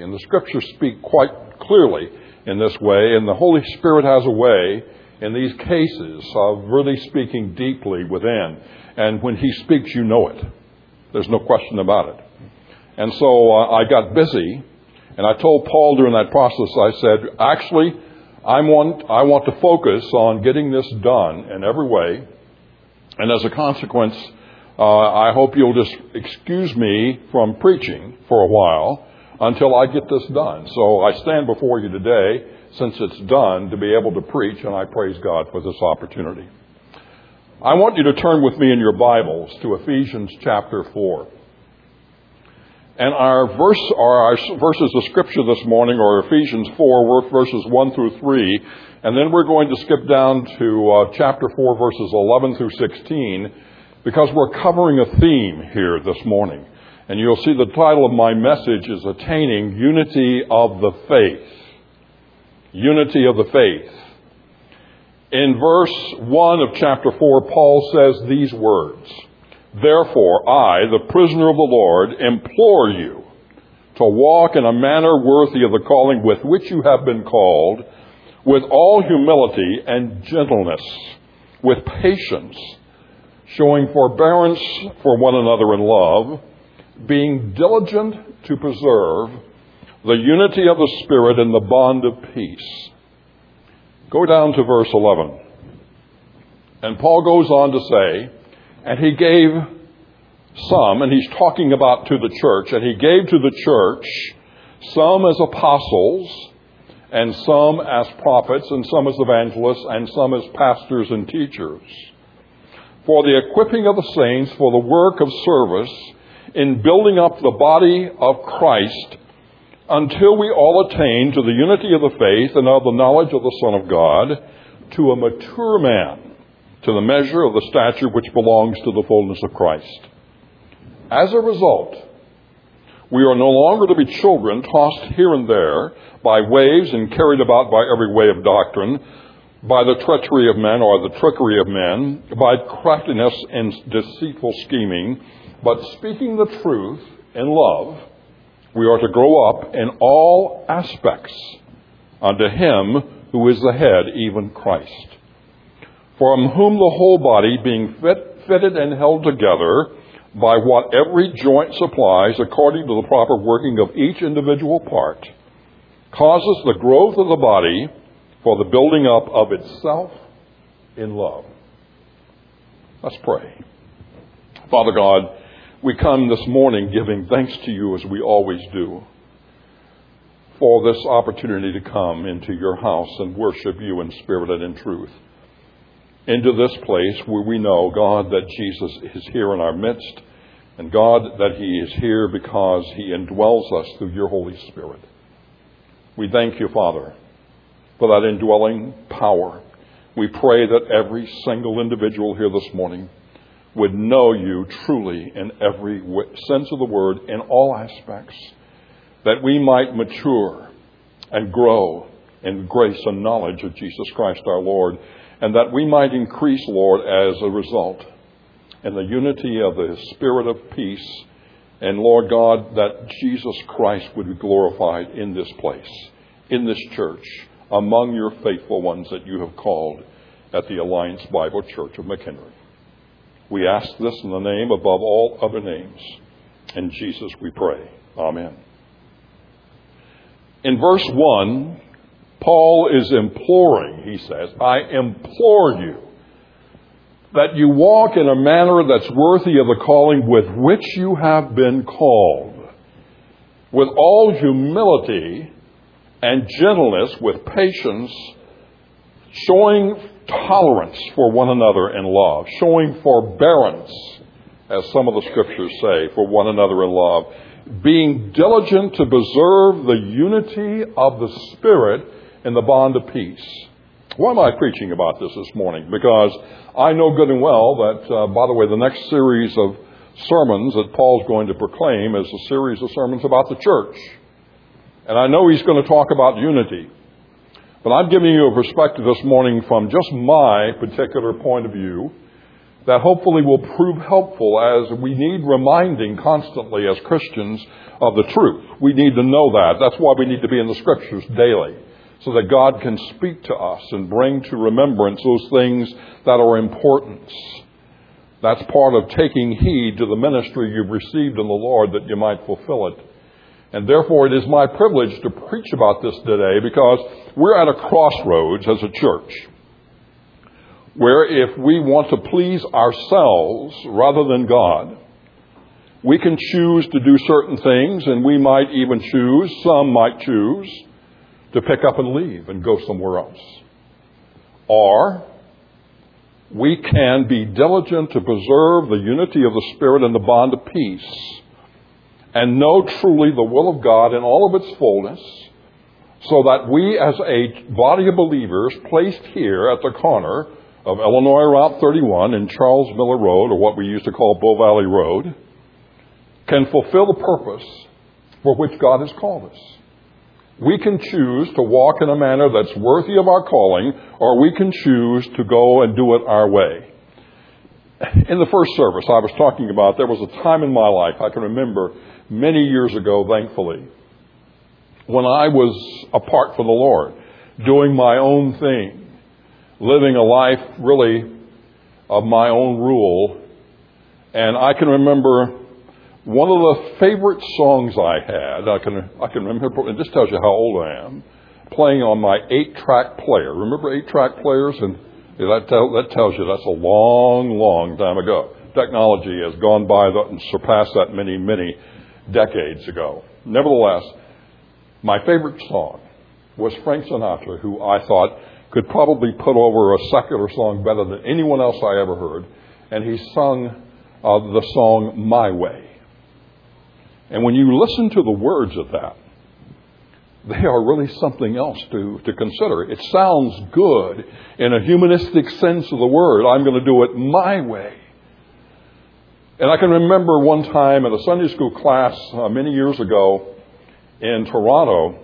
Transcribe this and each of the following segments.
And the scriptures speak quite clearly in this way, and the Holy Spirit has a way in these cases of really speaking deeply within. And when He speaks, you know it. There's no question about it. And so uh, I got busy, and I told Paul during that process, I said, actually, I want, I want to focus on getting this done in every way. And as a consequence, uh, I hope you'll just excuse me from preaching for a while until I get this done. So I stand before you today, since it's done, to be able to preach, and I praise God for this opportunity. I want you to turn with me in your Bibles to Ephesians chapter 4. And our verse, or our verses of scripture this morning are Ephesians 4, verses 1 through 3. And then we're going to skip down to uh, chapter 4, verses 11 through 16, because we're covering a theme here this morning. And you'll see the title of my message is Attaining Unity of the Faith. Unity of the Faith. In verse 1 of chapter 4, Paul says these words. Therefore, I, the prisoner of the Lord, implore you to walk in a manner worthy of the calling with which you have been called, with all humility and gentleness, with patience, showing forbearance for one another in love, being diligent to preserve the unity of the Spirit in the bond of peace. Go down to verse 11. And Paul goes on to say, and he gave some, and he's talking about to the church, and he gave to the church some as apostles, and some as prophets, and some as evangelists, and some as pastors and teachers, for the equipping of the saints for the work of service in building up the body of Christ until we all attain to the unity of the faith and of the knowledge of the Son of God, to a mature man to the measure of the stature which belongs to the fullness of Christ. As a result, we are no longer to be children tossed here and there by waves and carried about by every way of doctrine, by the treachery of men or the trickery of men, by craftiness and deceitful scheming, but speaking the truth in love, we are to grow up in all aspects unto Him who is the head, even Christ from whom the whole body, being fit, fitted and held together by what every joint supplies according to the proper working of each individual part, causes the growth of the body for the building up of itself in love. Let's pray. Father God, we come this morning giving thanks to you as we always do for this opportunity to come into your house and worship you in spirit and in truth into this place where we know, God, that Jesus is here in our midst, and God, that He is here because He indwells us through your Holy Spirit. We thank you, Father, for that indwelling power. We pray that every single individual here this morning would know you truly in every sense of the word, in all aspects, that we might mature and grow in grace and knowledge of Jesus Christ our Lord and that we might increase, Lord, as a result in the unity of the Spirit of peace. And Lord God, that Jesus Christ would be glorified in this place, in this church, among your faithful ones that you have called at the Alliance Bible Church of McHenry. We ask this in the name above all other names. In Jesus we pray. Amen. In verse 1, Paul is imploring, he says, I implore you that you walk in a manner that's worthy of the calling with which you have been called, with all humility and gentleness, with patience, showing tolerance for one another in love, showing forbearance, as some of the scriptures say, for one another in love, being diligent to preserve the unity of the Spirit in the bond of peace. Why am I preaching about this this morning? Because I know good and well that, uh, by the way, the next series of sermons that Paul's going to proclaim is a series of sermons about the church. And I know he's going to talk about unity. But I'm giving you a perspective this morning from just my particular point of view that hopefully will prove helpful as we need reminding constantly as Christians of the truth. We need to know that. That's why we need to be in the scriptures daily so that God can speak to us and bring to remembrance those things that are important. That's part of taking heed to the ministry you've received in the Lord that you might fulfill it. And therefore, it is my privilege to preach about this today because we're at a crossroads as a church where if we want to please ourselves rather than God, we can choose to do certain things and we might even choose, some might choose, to pick up and leave and go somewhere else. Or we can be diligent to preserve the unity of the Spirit and the bond of peace and know truly the will of God in all of its fullness so that we as a body of believers placed here at the corner of Illinois Route 31 and Charles Miller Road, or what we used to call Bull Valley Road, can fulfill the purpose for which God has called us. We can choose to walk in a manner that's worthy of our calling, or we can choose to go and do it our way. In the first service I was talking about, there was a time in my life I can remember many years ago, thankfully, when I was apart from the Lord, doing my own thing, living a life really of my own rule. And I can remember one of the favorite songs I had, I can, I can remember, and this tells you how old I am, playing on my eight track player. Remember eight track players? And that, tell, that tells you that's a long, long time ago. Technology has gone by and surpassed that many, many decades ago. Nevertheless, my favorite song was Frank Sinatra, who I thought could probably put over a secular song better than anyone else I ever heard. And he sung uh, the song My Way. And when you listen to the words of that, they are really something else to, to consider. It sounds good in a humanistic sense of the word. I'm going to do it my way. And I can remember one time in a Sunday school class uh, many years ago in Toronto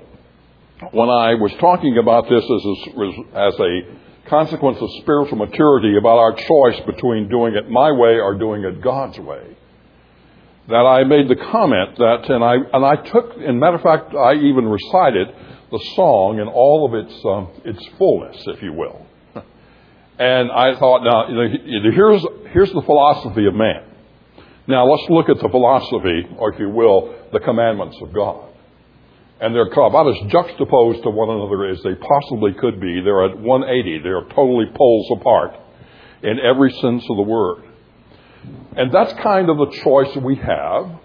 when I was talking about this as a, as a consequence of spiritual maturity about our choice between doing it my way or doing it God's way that I made the comment that, and I, and I took, in matter of fact, I even recited the song in all of its, um, its fullness, if you will. And I thought, now, you know, here's, here's the philosophy of man. Now, let's look at the philosophy, or if you will, the commandments of God. And they're about as juxtaposed to one another as they possibly could be. They're at 180. They're totally poles apart in every sense of the word. And that's kind of the choice we have.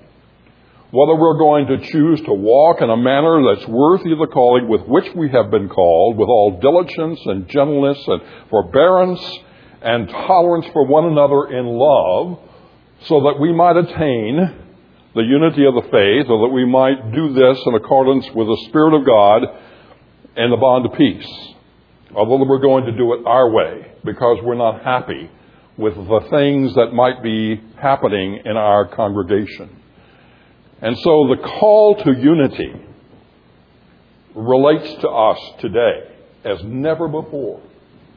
Whether we're going to choose to walk in a manner that's worthy of the calling with which we have been called, with all diligence and gentleness and forbearance and tolerance for one another in love, so that we might attain the unity of the faith, or that we might do this in accordance with the Spirit of God and the bond of peace. Although we're going to do it our way because we're not happy with the things that might be happening in our congregation. And so the call to unity relates to us today as never before.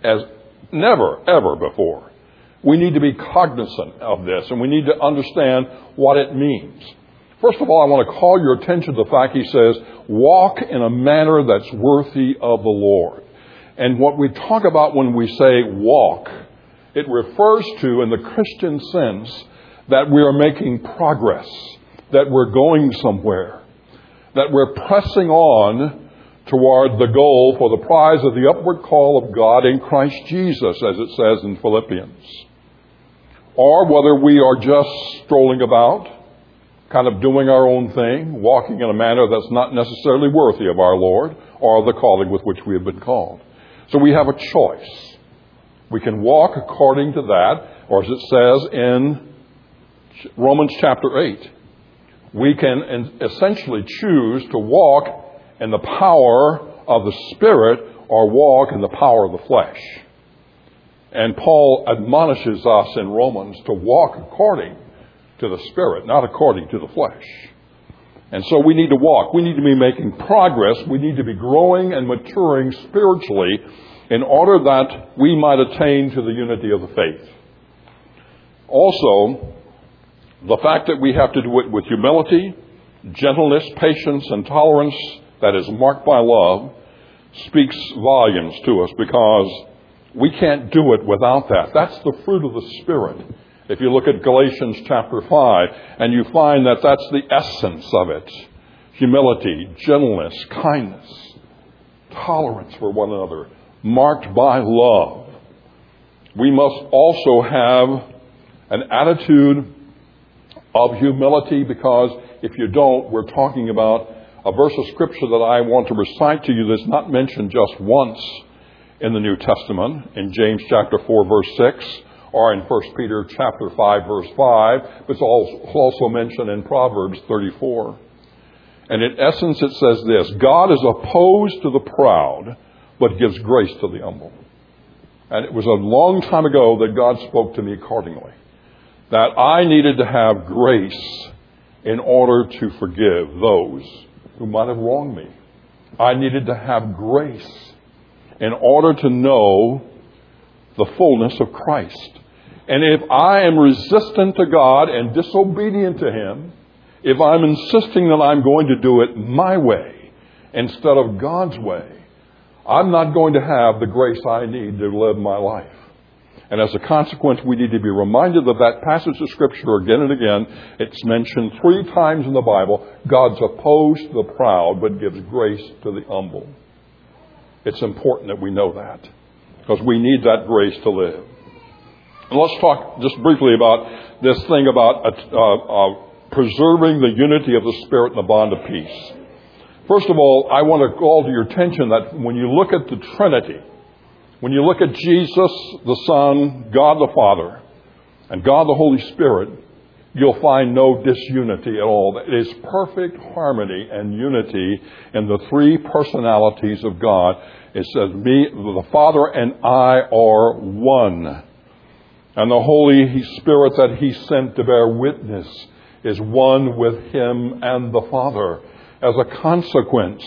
As never, ever before. We need to be cognizant of this and we need to understand what it means. First of all, I want to call your attention to the fact he says, walk in a manner that's worthy of the Lord. And what we talk about when we say walk it refers to, in the Christian sense, that we are making progress, that we're going somewhere, that we're pressing on toward the goal for the prize of the upward call of God in Christ Jesus, as it says in Philippians. Or whether we are just strolling about, kind of doing our own thing, walking in a manner that's not necessarily worthy of our Lord or the calling with which we have been called. So we have a choice. We can walk according to that, or as it says in Romans chapter 8, we can essentially choose to walk in the power of the Spirit or walk in the power of the flesh. And Paul admonishes us in Romans to walk according to the Spirit, not according to the flesh. And so we need to walk. We need to be making progress. We need to be growing and maturing spiritually in order that we might attain to the unity of the faith. Also, the fact that we have to do it with humility, gentleness, patience, and tolerance that is marked by love speaks volumes to us because we can't do it without that. That's the fruit of the Spirit. If you look at Galatians chapter 5, and you find that that's the essence of it humility, gentleness, kindness, tolerance for one another, marked by love. We must also have an attitude of humility because if you don't, we're talking about a verse of scripture that I want to recite to you that's not mentioned just once in the New Testament, in James chapter 4 verse 6, or in 1 Peter chapter 5 verse 5, but it's also mentioned in Proverbs 34. And in essence it says this, God is opposed to the proud, but gives grace to the humble. And it was a long time ago that God spoke to me accordingly. That I needed to have grace in order to forgive those who might have wronged me. I needed to have grace in order to know the fullness of Christ. And if I am resistant to God and disobedient to Him, if I'm insisting that I'm going to do it my way instead of God's way, I'm not going to have the grace I need to live my life. And as a consequence, we need to be reminded of that passage of Scripture again and again. It's mentioned three times in the Bible. God's opposed to the proud, but gives grace to the humble. It's important that we know that because we need that grace to live. And let's talk just briefly about this thing about uh, uh, preserving the unity of the Spirit in the bond of peace. First of all, I want to call to your attention that when you look at the Trinity, when you look at Jesus, the Son, God the Father, and God the Holy Spirit, you'll find no disunity at all. It is perfect harmony and unity in the three personalities of God. It says, Me, the Father and I are one. And the Holy Spirit that He sent to bear witness is one with Him and the Father. As a consequence,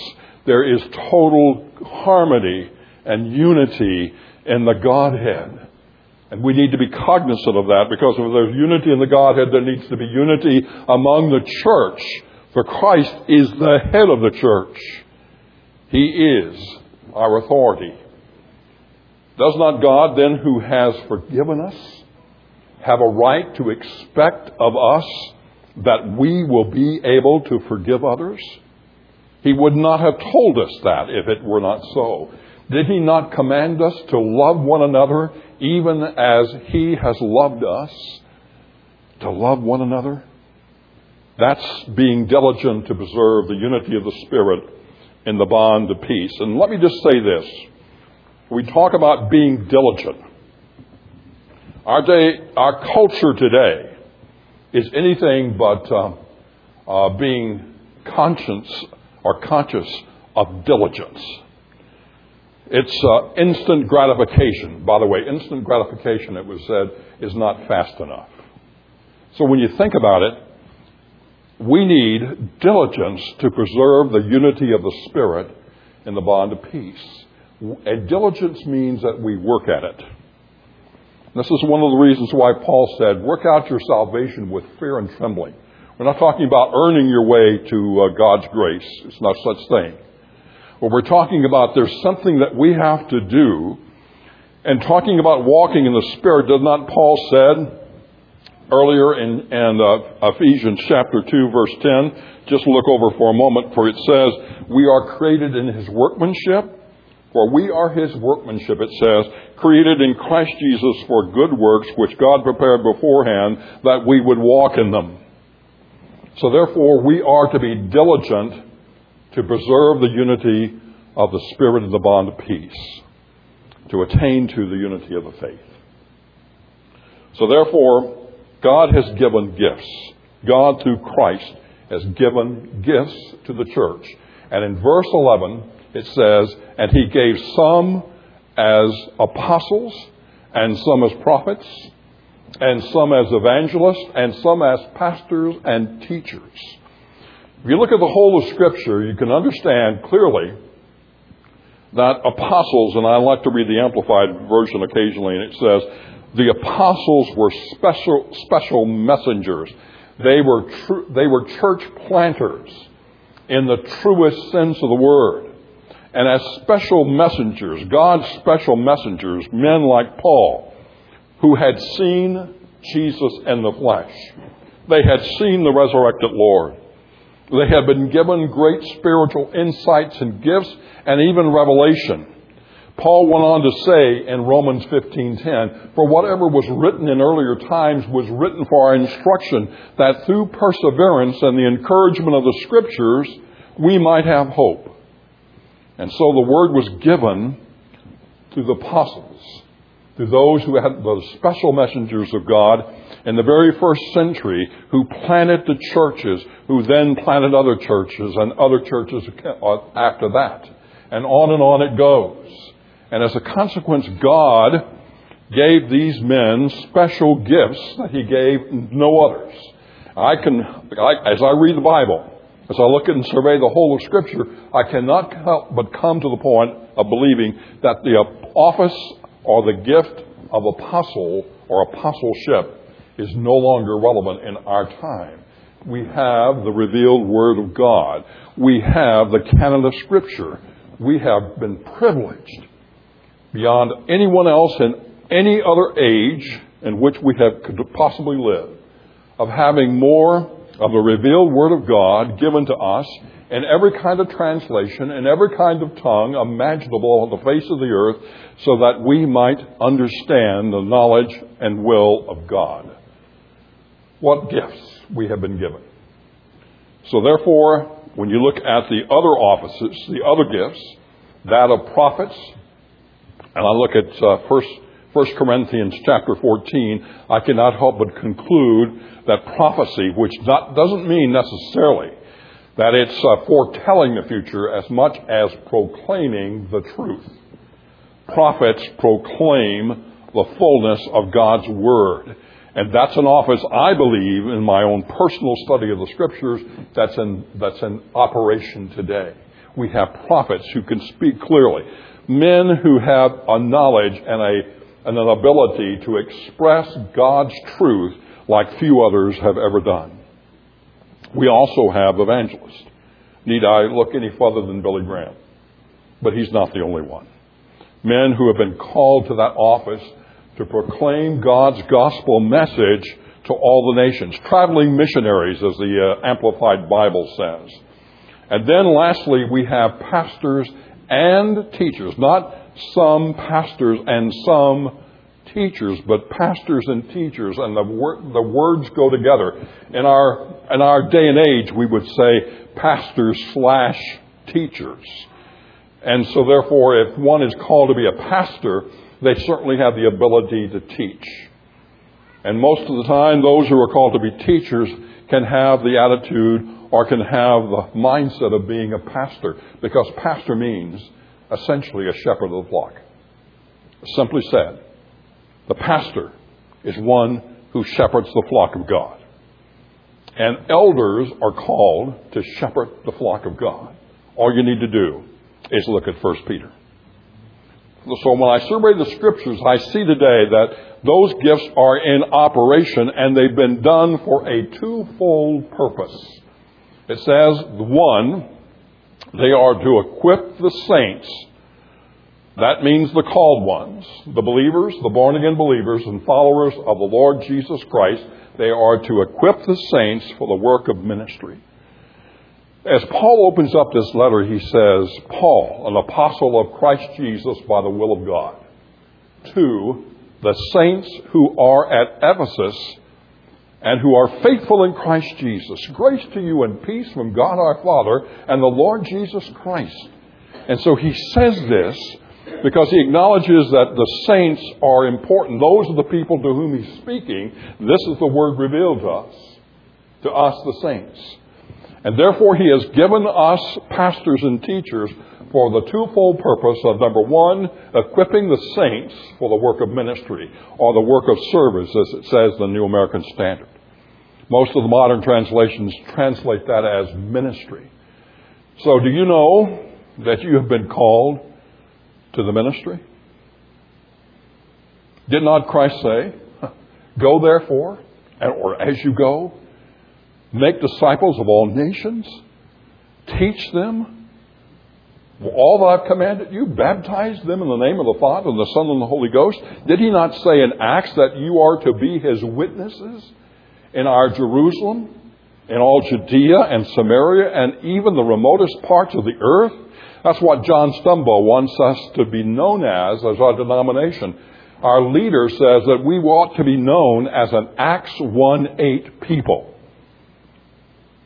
there is total harmony and unity in the Godhead. And we need to be cognizant of that because if there's unity in the Godhead, there needs to be unity among the church. For Christ is the head of the church. He is our authority. Does not God then, who has forgiven us, have a right to expect of us that we will be able to forgive others? He would not have told us that if it were not so. Did he not command us to love one another even as he has loved us? To love one another? That's being diligent to preserve the unity of the Spirit in the bond of peace. And let me just say this. We talk about being diligent. Our day, our culture today is anything but uh, uh, being conscious or conscious of diligence. It's uh, instant gratification. By the way, instant gratification, it was said, is not fast enough. So when you think about it, we need diligence to preserve the unity of the Spirit in the bond of peace. And diligence means that we work at it. This is one of the reasons why Paul said, work out your salvation with fear and trembling. We're not talking about earning your way to uh, God's grace. It's not such thing. What we're talking about, there's something that we have to do. And talking about walking in the Spirit, does not Paul said earlier in, in uh, Ephesians chapter 2 verse 10, just look over for a moment, for it says, we are created in His workmanship, for we are His workmanship, it says, created in Christ Jesus for good works, which God prepared beforehand that we would walk in them. So therefore, we are to be diligent to preserve the unity of the Spirit of the bond of peace, to attain to the unity of the faith. So therefore, God has given gifts. God, through Christ, has given gifts to the church. And in verse 11, it says, And he gave some as apostles, and some as prophets, and some as evangelists, and some as pastors and teachers if you look at the whole of Scripture, you can understand clearly that apostles, and I like to read the Amplified version occasionally, and it says, The apostles were special, special messengers. They were, tr- they were church planters in the truest sense of the word. And as special messengers, God's special messengers, men like Paul, who had seen Jesus in the flesh, they had seen the resurrected Lord. They had been given great spiritual insights and gifts and even revelation. Paul went on to say in Romans 15:10, "For whatever was written in earlier times was written for our instruction, that through perseverance and the encouragement of the scriptures we might have hope." And so the word was given to the apostles, to those who had the special messengers of God in the very first century who planted the churches, who then planted other churches and other churches after that. And on and on it goes. And as a consequence, God gave these men special gifts that He gave no others. I can, I, as I read the Bible, as I look and survey the whole of Scripture, I cannot help but come to the point of believing that the office or the gift of apostle or apostleship is no longer relevant in our time. We have the revealed Word of God. We have the canon of Scripture. We have been privileged beyond anyone else in any other age in which we have could possibly live of having more of the revealed Word of God given to us in every kind of translation, in every kind of tongue imaginable on the face of the earth, so that we might understand the knowledge and will of God. What gifts we have been given. So, therefore, when you look at the other offices, the other gifts, that of prophets, and I look at uh, First, First Corinthians chapter 14, I cannot help but conclude that prophecy, which not, doesn't mean necessarily that it's uh, foretelling the future as much as proclaiming the truth. Prophets proclaim the fullness of God's Word. And that's an office I believe in my own personal study of the scriptures that's in, that's in operation today. We have prophets who can speak clearly men who have a knowledge and, a, and an ability to express God's truth like few others have ever done. We also have evangelists. Need I look any further than Billy Graham? But he's not the only one. Men who have been called to that office to proclaim God's gospel message to all the nations. Traveling missionaries, as the uh, Amplified Bible says. And then lastly, we have pastors and teachers, not some pastors and some teachers, but pastors and teachers, and the, wor- the words go together. In our, in our day and age, we would say pastors slash teachers. And so, therefore, if one is called to be a pastor, they certainly have the ability to teach. And most of the time, those who are called to be teachers can have the attitude or can have the mindset of being a pastor because pastor means essentially a shepherd of the flock. Simply said, the pastor is one who shepherds the flock of God. And elders are called to shepherd the flock of God. All you need to do is look at 1 Peter. So when I survey the scriptures, I see today that those gifts are in operation and they've been done for a twofold purpose. It says, one, they are to equip the saints. That means the called ones, the believers, the born again believers and followers of the Lord Jesus Christ. They are to equip the saints for the work of ministry. As Paul opens up this letter, he says, Paul, an apostle of Christ Jesus by the will of God, to the saints who are at Ephesus and who are faithful in Christ Jesus. Grace to you and peace from God our Father and the Lord Jesus Christ. And so he says this because he acknowledges that the saints are important. Those are the people to whom he's speaking. This is the word revealed to us, to us, the saints. And therefore, he has given us pastors and teachers for the twofold purpose of number one, equipping the saints for the work of ministry or the work of service, as it says in the New American Standard. Most of the modern translations translate that as ministry. So, do you know that you have been called to the ministry? Did not Christ say, Go therefore, and, or as you go, make disciples of all nations, teach them all that I've commanded you, baptize them in the name of the Father and the Son and the Holy Ghost? Did he not say in Acts that you are to be his witnesses in our Jerusalem, in all Judea and Samaria, and even the remotest parts of the earth? That's what John Stumbo wants us to be known as, as our denomination. Our leader says that we ought to be known as an Acts 1 8 people,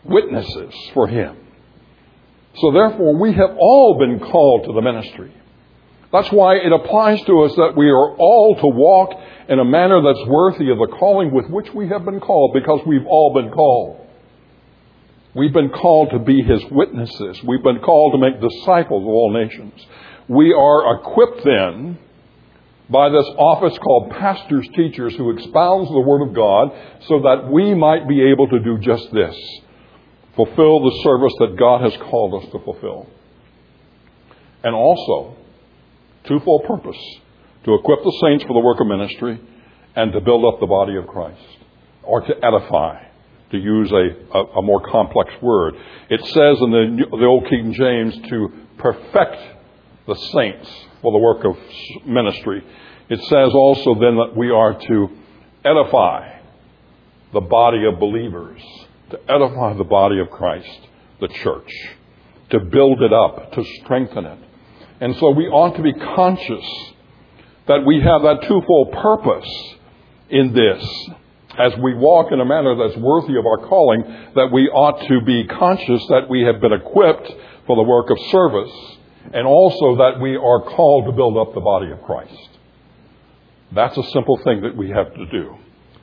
witnesses for him. So therefore, we have all been called to the ministry. That's why it applies to us that we are all to walk in a manner that's worthy of the calling with which we have been called, because we've all been called. We've been called to be His witnesses. We've been called to make disciples of all nations. We are equipped then by this office called pastors teachers who expounds the Word of God so that we might be able to do just this fulfill the service that God has called us to fulfill. And also, twofold purpose to equip the saints for the work of ministry and to build up the body of Christ, or to edify, to use a, a, a more complex word. It says in the, the Old King James to perfect the saints for the work of ministry. It says also then that we are to edify the body of believers to edify the body of Christ, the church, to build it up, to strengthen it. And so we ought to be conscious that we have that twofold purpose in this. As we walk in a manner that's worthy of our calling, that we ought to be conscious that we have been equipped for the work of service, and also that we are called to build up the body of Christ. That's a simple thing that we have to do.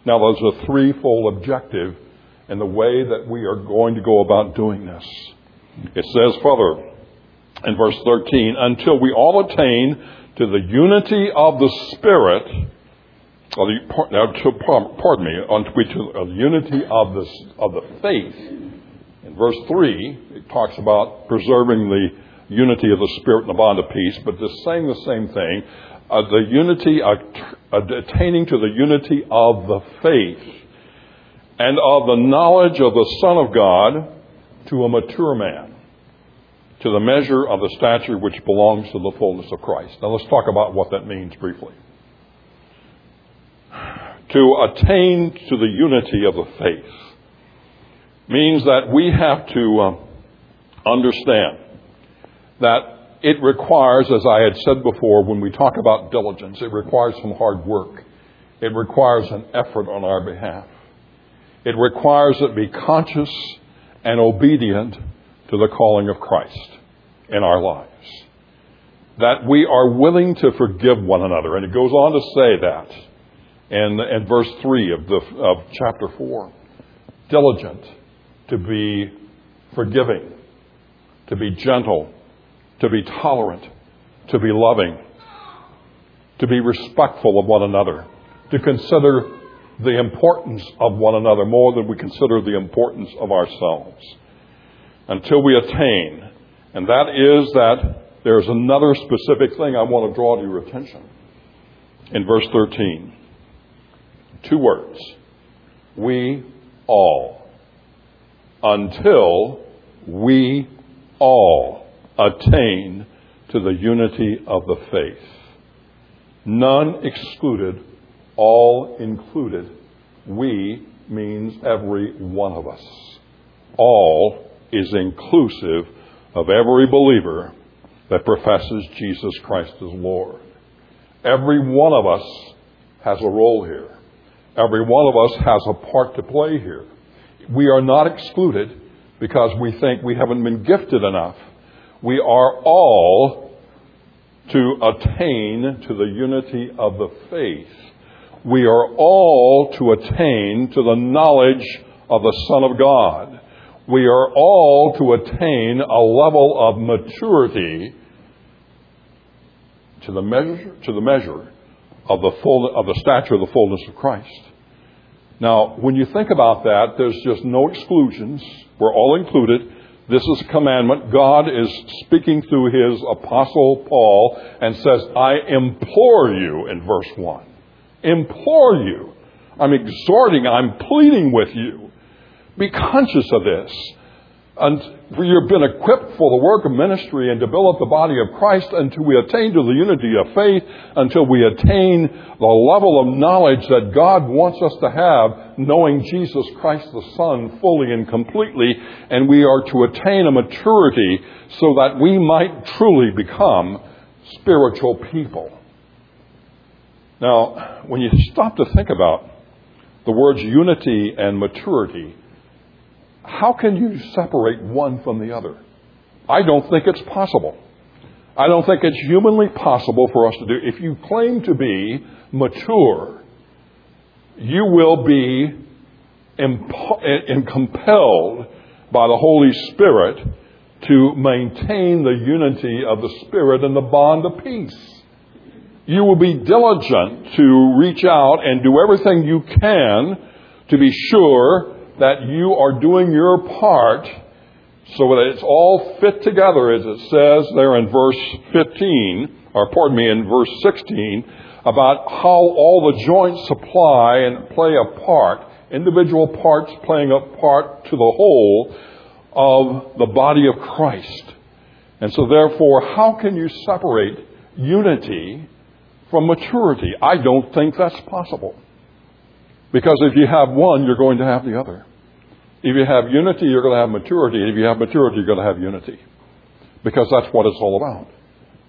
Now, there's a threefold objective and the way that we are going to go about doing this. It says further in verse 13, until we all attain to the unity of the Spirit, or the, pardon me, unto the unity of the, of the faith. In verse 3, it talks about preserving the unity of the Spirit and the bond of peace, but just saying the same thing, uh, the unity, uh, attaining to the unity of the faith and of the knowledge of the Son of God to a mature man, to the measure of the stature which belongs to the fullness of Christ. Now let's talk about what that means briefly. To attain to the unity of the faith means that we have to uh, understand that it requires, as I had said before, when we talk about diligence, it requires some hard work. It requires an effort on our behalf. It requires that we be conscious and obedient to the calling of Christ in our lives. That we are willing to forgive one another. And it goes on to say that in, in verse 3 of, the, of chapter 4. Diligent to be forgiving, to be gentle, to be tolerant, to be loving, to be respectful of one another, to consider the importance of one another more than we consider the importance of ourselves. Until we attain, and that is that there's another specific thing I want to draw to your attention. In verse 13, two words. We all. Until we all attain to the unity of the faith. None excluded all included. We means every one of us. All is inclusive of every believer that professes Jesus Christ as Lord. Every one of us has a role here. Every one of us has a part to play here. We are not excluded because we think we haven't been gifted enough. We are all to attain to the unity of the faith we are all to attain to the knowledge of the Son of God. We are all to attain a level of maturity to the measure, to the measure of the full, of the stature of the fullness of Christ. Now, when you think about that, there's just no exclusions. We're all included. This is a commandment. God is speaking through his apostle Paul and says, I implore you in verse 1 implore you, I'm exhorting, I'm pleading with you. Be conscious of this. And you've been equipped for the work of ministry and develop the body of Christ until we attain to the unity of faith, until we attain the level of knowledge that God wants us to have, knowing Jesus Christ the Son fully and completely, and we are to attain a maturity so that we might truly become spiritual people. Now, when you stop to think about the words unity and maturity, how can you separate one from the other? I don't think it's possible. I don't think it's humanly possible for us to do. If you claim to be mature, you will be imp- eh, compelled by the Holy Spirit to maintain the unity of the Spirit and the bond of peace. You will be diligent to reach out and do everything you can to be sure that you are doing your part so that it's all fit together, as it says there in verse 15, or pardon me, in verse 16, about how all the joints supply and play a part, individual parts playing a part to the whole of the body of Christ. And so, therefore, how can you separate unity from maturity? I don't think that's possible. Because if you have one, you're going to have the other. If you have unity, you're going to have maturity. If you have maturity, you're going to have unity. Because that's what it's all about.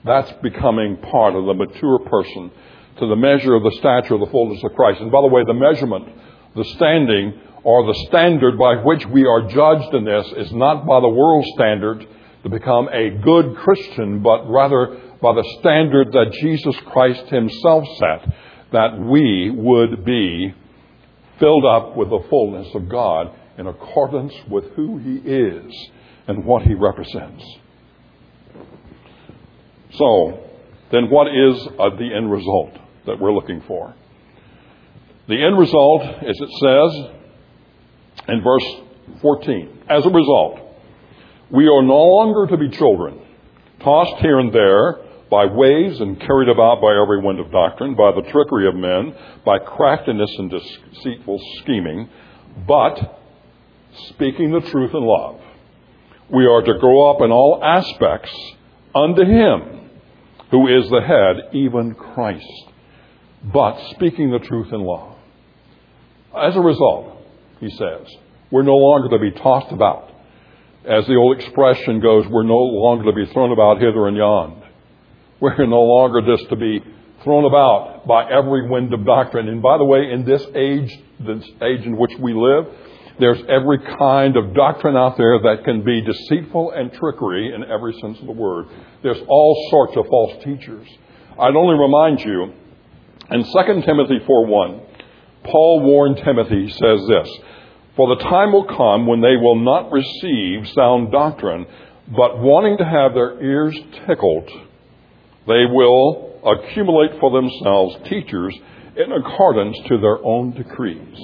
That's becoming part of the mature person to the measure of the stature of the fullness of Christ. And by the way, the measurement, the standing, or the standard by which we are judged in this is not by the world standard to become a good Christian, but rather by the standard that Jesus Christ Himself set, that we would be filled up with the fullness of God in accordance with who He is and what He represents. So, then what is uh, the end result that we're looking for? The end result, as it says in verse 14, as a result, we are no longer to be children, tossed here and there by waves and carried about by every wind of doctrine, by the trickery of men, by craftiness and deceitful scheming, but speaking the truth in love. We are to grow up in all aspects unto Him who is the head, even Christ, but speaking the truth in love. As a result, he says, we're no longer to be tossed about. As the old expression goes, we're no longer to be thrown about hither and yon. We're no longer just to be thrown about by every wind of doctrine. And by the way, in this age, this age in which we live, there's every kind of doctrine out there that can be deceitful and trickery in every sense of the word. There's all sorts of false teachers. I'd only remind you, in 2 Timothy 4.1, Paul warned Timothy, says this, For the time will come when they will not receive sound doctrine, but wanting to have their ears tickled, they will accumulate for themselves teachers in accordance to their own decrees.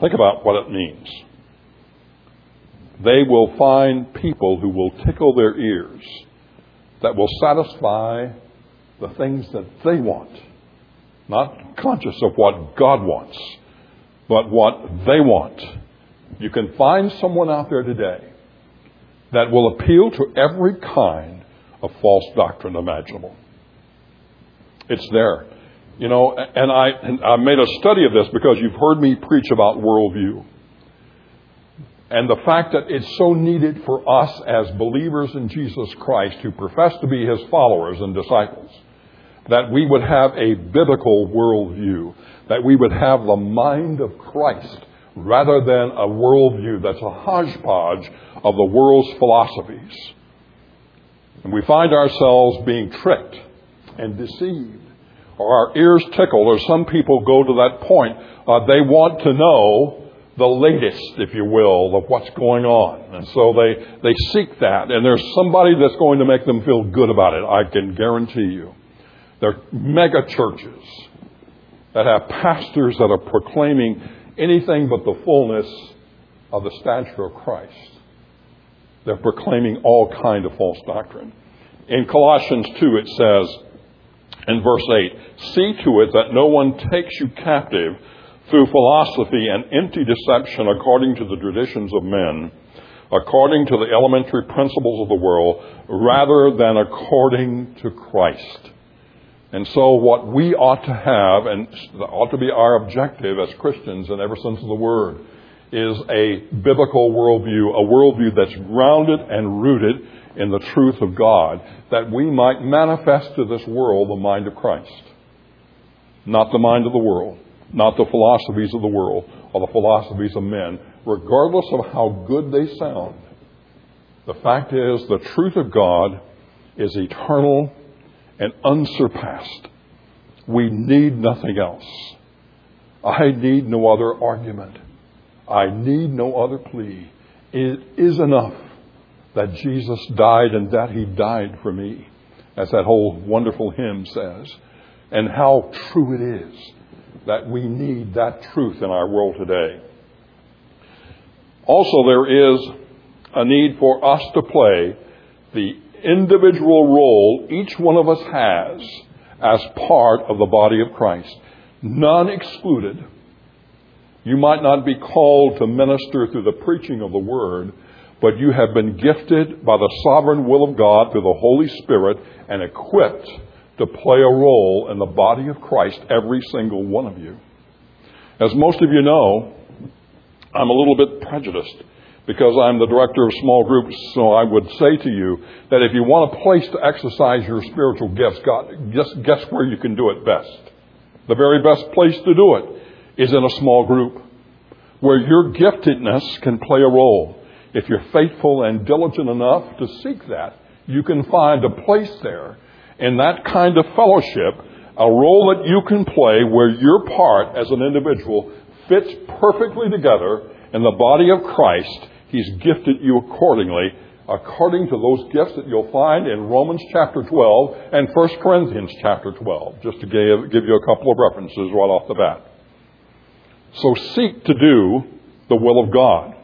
Think about what it means. They will find people who will tickle their ears, that will satisfy the things that they want, not conscious of what God wants, but what they want. You can find someone out there today that will appeal to every kind of false doctrine imaginable. It's there. You know, and I, and I made a study of this because you've heard me preach about worldview. And the fact that it's so needed for us as believers in Jesus Christ who profess to be his followers and disciples, that we would have a biblical worldview, that we would have the mind of Christ rather than a worldview that's a hodgepodge of the world's philosophies. And we find ourselves being tricked and deceived or our ears tickled, or some people go to that point. Uh, they want to know the latest, if you will, of what's going on. And so they, they seek that. And there's somebody that's going to make them feel good about it, I can guarantee you. There are mega churches that have pastors that are proclaiming anything but the fullness of the stature of Christ. They're proclaiming all kind of false doctrine. In Colossians 2 it says, In verse 8, see to it that no one takes you captive through philosophy and empty deception according to the traditions of men, according to the elementary principles of the world, rather than according to Christ. And so, what we ought to have, and ought to be our objective as Christians in every sense of the word, is a biblical worldview, a worldview that's grounded and rooted in the truth of God, that we might manifest to this world the mind of Christ. Not the mind of the world, not the philosophies of the world or the philosophies of men, regardless of how good they sound. The fact is, the truth of God is eternal and unsurpassed. We need nothing else. I need no other argument. I need no other plea. It is enough that Jesus died and that he died for me, as that whole wonderful hymn says. And how true it is that we need that truth in our world today. Also, there is a need for us to play the individual role each one of us has as part of the body of Christ, none excluded. You might not be called to minister through the preaching of the word, but you have been gifted by the sovereign will of God through the Holy Spirit and equipped to play a role in the body of Christ, every single one of you. As most of you know, I'm a little bit prejudiced because I'm the director of small groups, so I would say to you that if you want a place to exercise your spiritual gifts, God, just guess where you can do it best. The very best place to do it is in a small group where your giftedness can play a role. If you're faithful and diligent enough to seek that, you can find a place there in that kind of fellowship, a role that you can play where your part as an individual fits perfectly together in the body of Christ. He's gifted you accordingly, according to those gifts that you'll find in Romans chapter 12 and 1 Corinthians chapter 12, just to give, give you a couple of references right off the bat. So seek to do the will of God.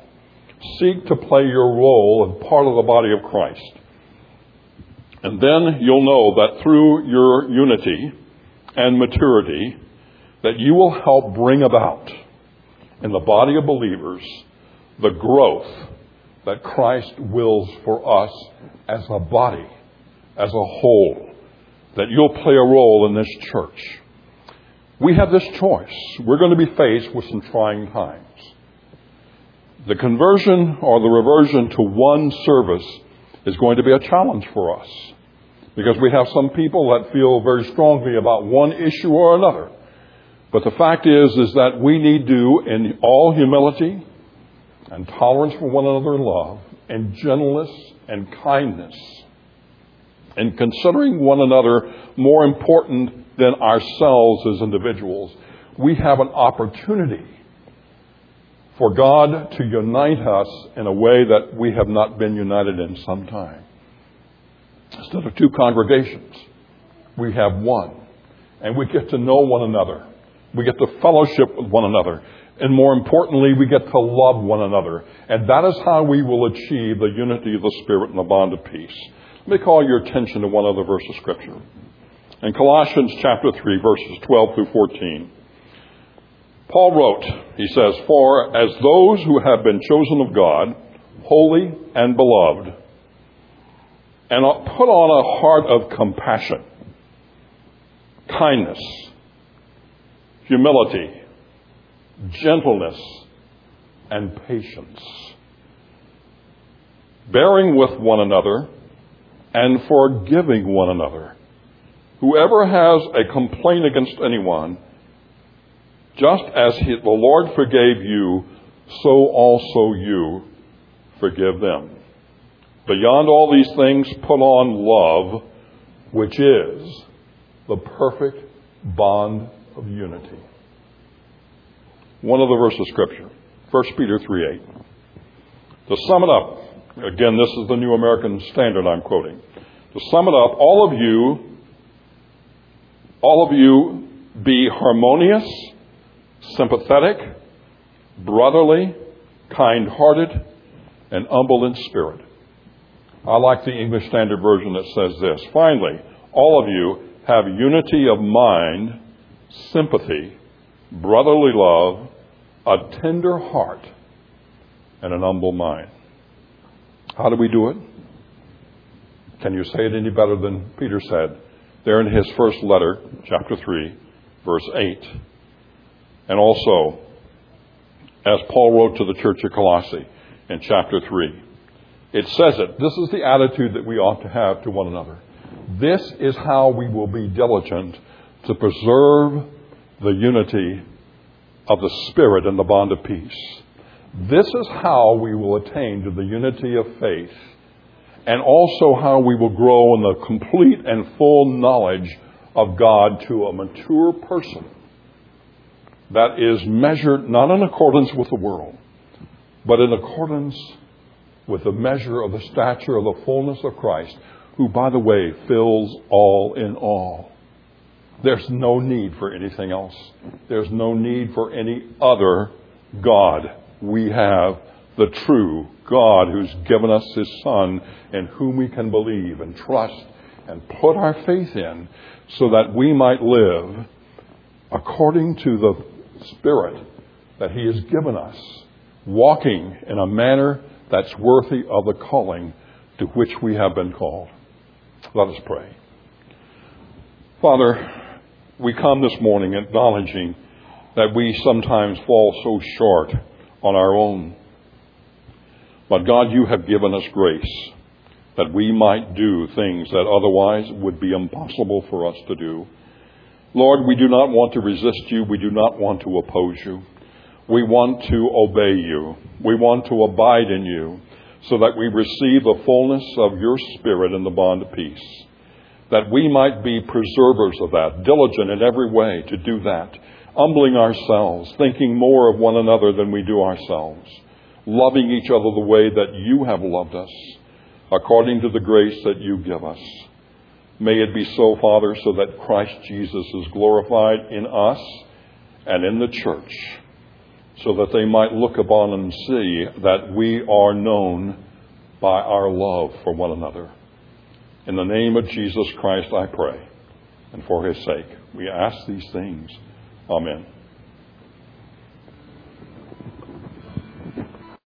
Seek to play your role as part of the body of Christ. And then you'll know that through your unity and maturity, that you will help bring about in the body of believers the growth that Christ wills for us as a body, as a whole, that you'll play a role in this church. We have this choice. We're going to be faced with some trying times. The conversion or the reversion to one service is going to be a challenge for us because we have some people that feel very strongly about one issue or another. But the fact is, is that we need to, in all humility and tolerance for one another in love, and gentleness and kindness, and considering one another more important than ourselves as individuals, we have an opportunity for God to unite us in a way that we have not been united in some time. Instead of two congregations, we have one. And we get to know one another. We get to fellowship with one another. And more importantly, we get to love one another. And that is how we will achieve the unity of the Spirit and the bond of peace. Let me call your attention to one other verse of Scripture. In Colossians chapter 3, verses 12 through 14. Paul wrote, he says, For as those who have been chosen of God, holy and beloved, and put on a heart of compassion, kindness, humility, gentleness, and patience, bearing with one another and forgiving one another. Whoever has a complaint against anyone, just as he, the Lord forgave you, so also you forgive them. Beyond all these things, put on love, which is the perfect bond of unity. One of the verses of Scripture, 1 Peter 3 8. To sum it up, again, this is the New American Standard I'm quoting. To sum it up, all of you, all of you be harmonious sympathetic, brotherly, kind hearted, and humble in spirit. I like the English Standard Version that says this. Finally, all of you have unity of mind, sympathy, brotherly love, a tender heart, and an humble mind. How do we do it? Can you say it any better than Peter said there in his first letter, chapter 3, verse 8? And also, as Paul wrote to the church of Colossae in chapter 3, it says it. This is the attitude that we ought to have to one another. This is how we will be diligent to preserve the unity of the Spirit and the bond of peace. This is how we will attain to the unity of faith and also how we will grow in the complete and full knowledge of God to a mature person that is measured not in accordance with the world, but in accordance with the measure of the stature of the fullness of Christ, who, by the way, fills all in all. There's no need for anything else. There's no need for any other God. We have the true God who's given us His Son in whom we can believe and trust and put our faith in so that we might live according to the Spirit that He has given us, walking in a manner that's worthy of the calling to which we have been called. Let us pray. Father, we come this morning acknowledging that we sometimes fall so short on our own. But God, you have given us grace that we might do things that otherwise would be impossible for us to do. Lord, we do not want to resist you. We do not want to oppose you. We want to obey you. We want to abide in you so that we receive the fullness of your Spirit in the bond of peace. That we might be preservers of that, diligent in every way to do that, humbling ourselves, thinking more of one another than we do ourselves, loving each other the way that you have loved us, according to the grace that you give us. May it be so, Father, so that Christ Jesus is glorified in us and in the church so that they might look upon and see that we are known by our love for one another. In the name of Jesus Christ, I pray, and for his sake, we ask these things. Amen.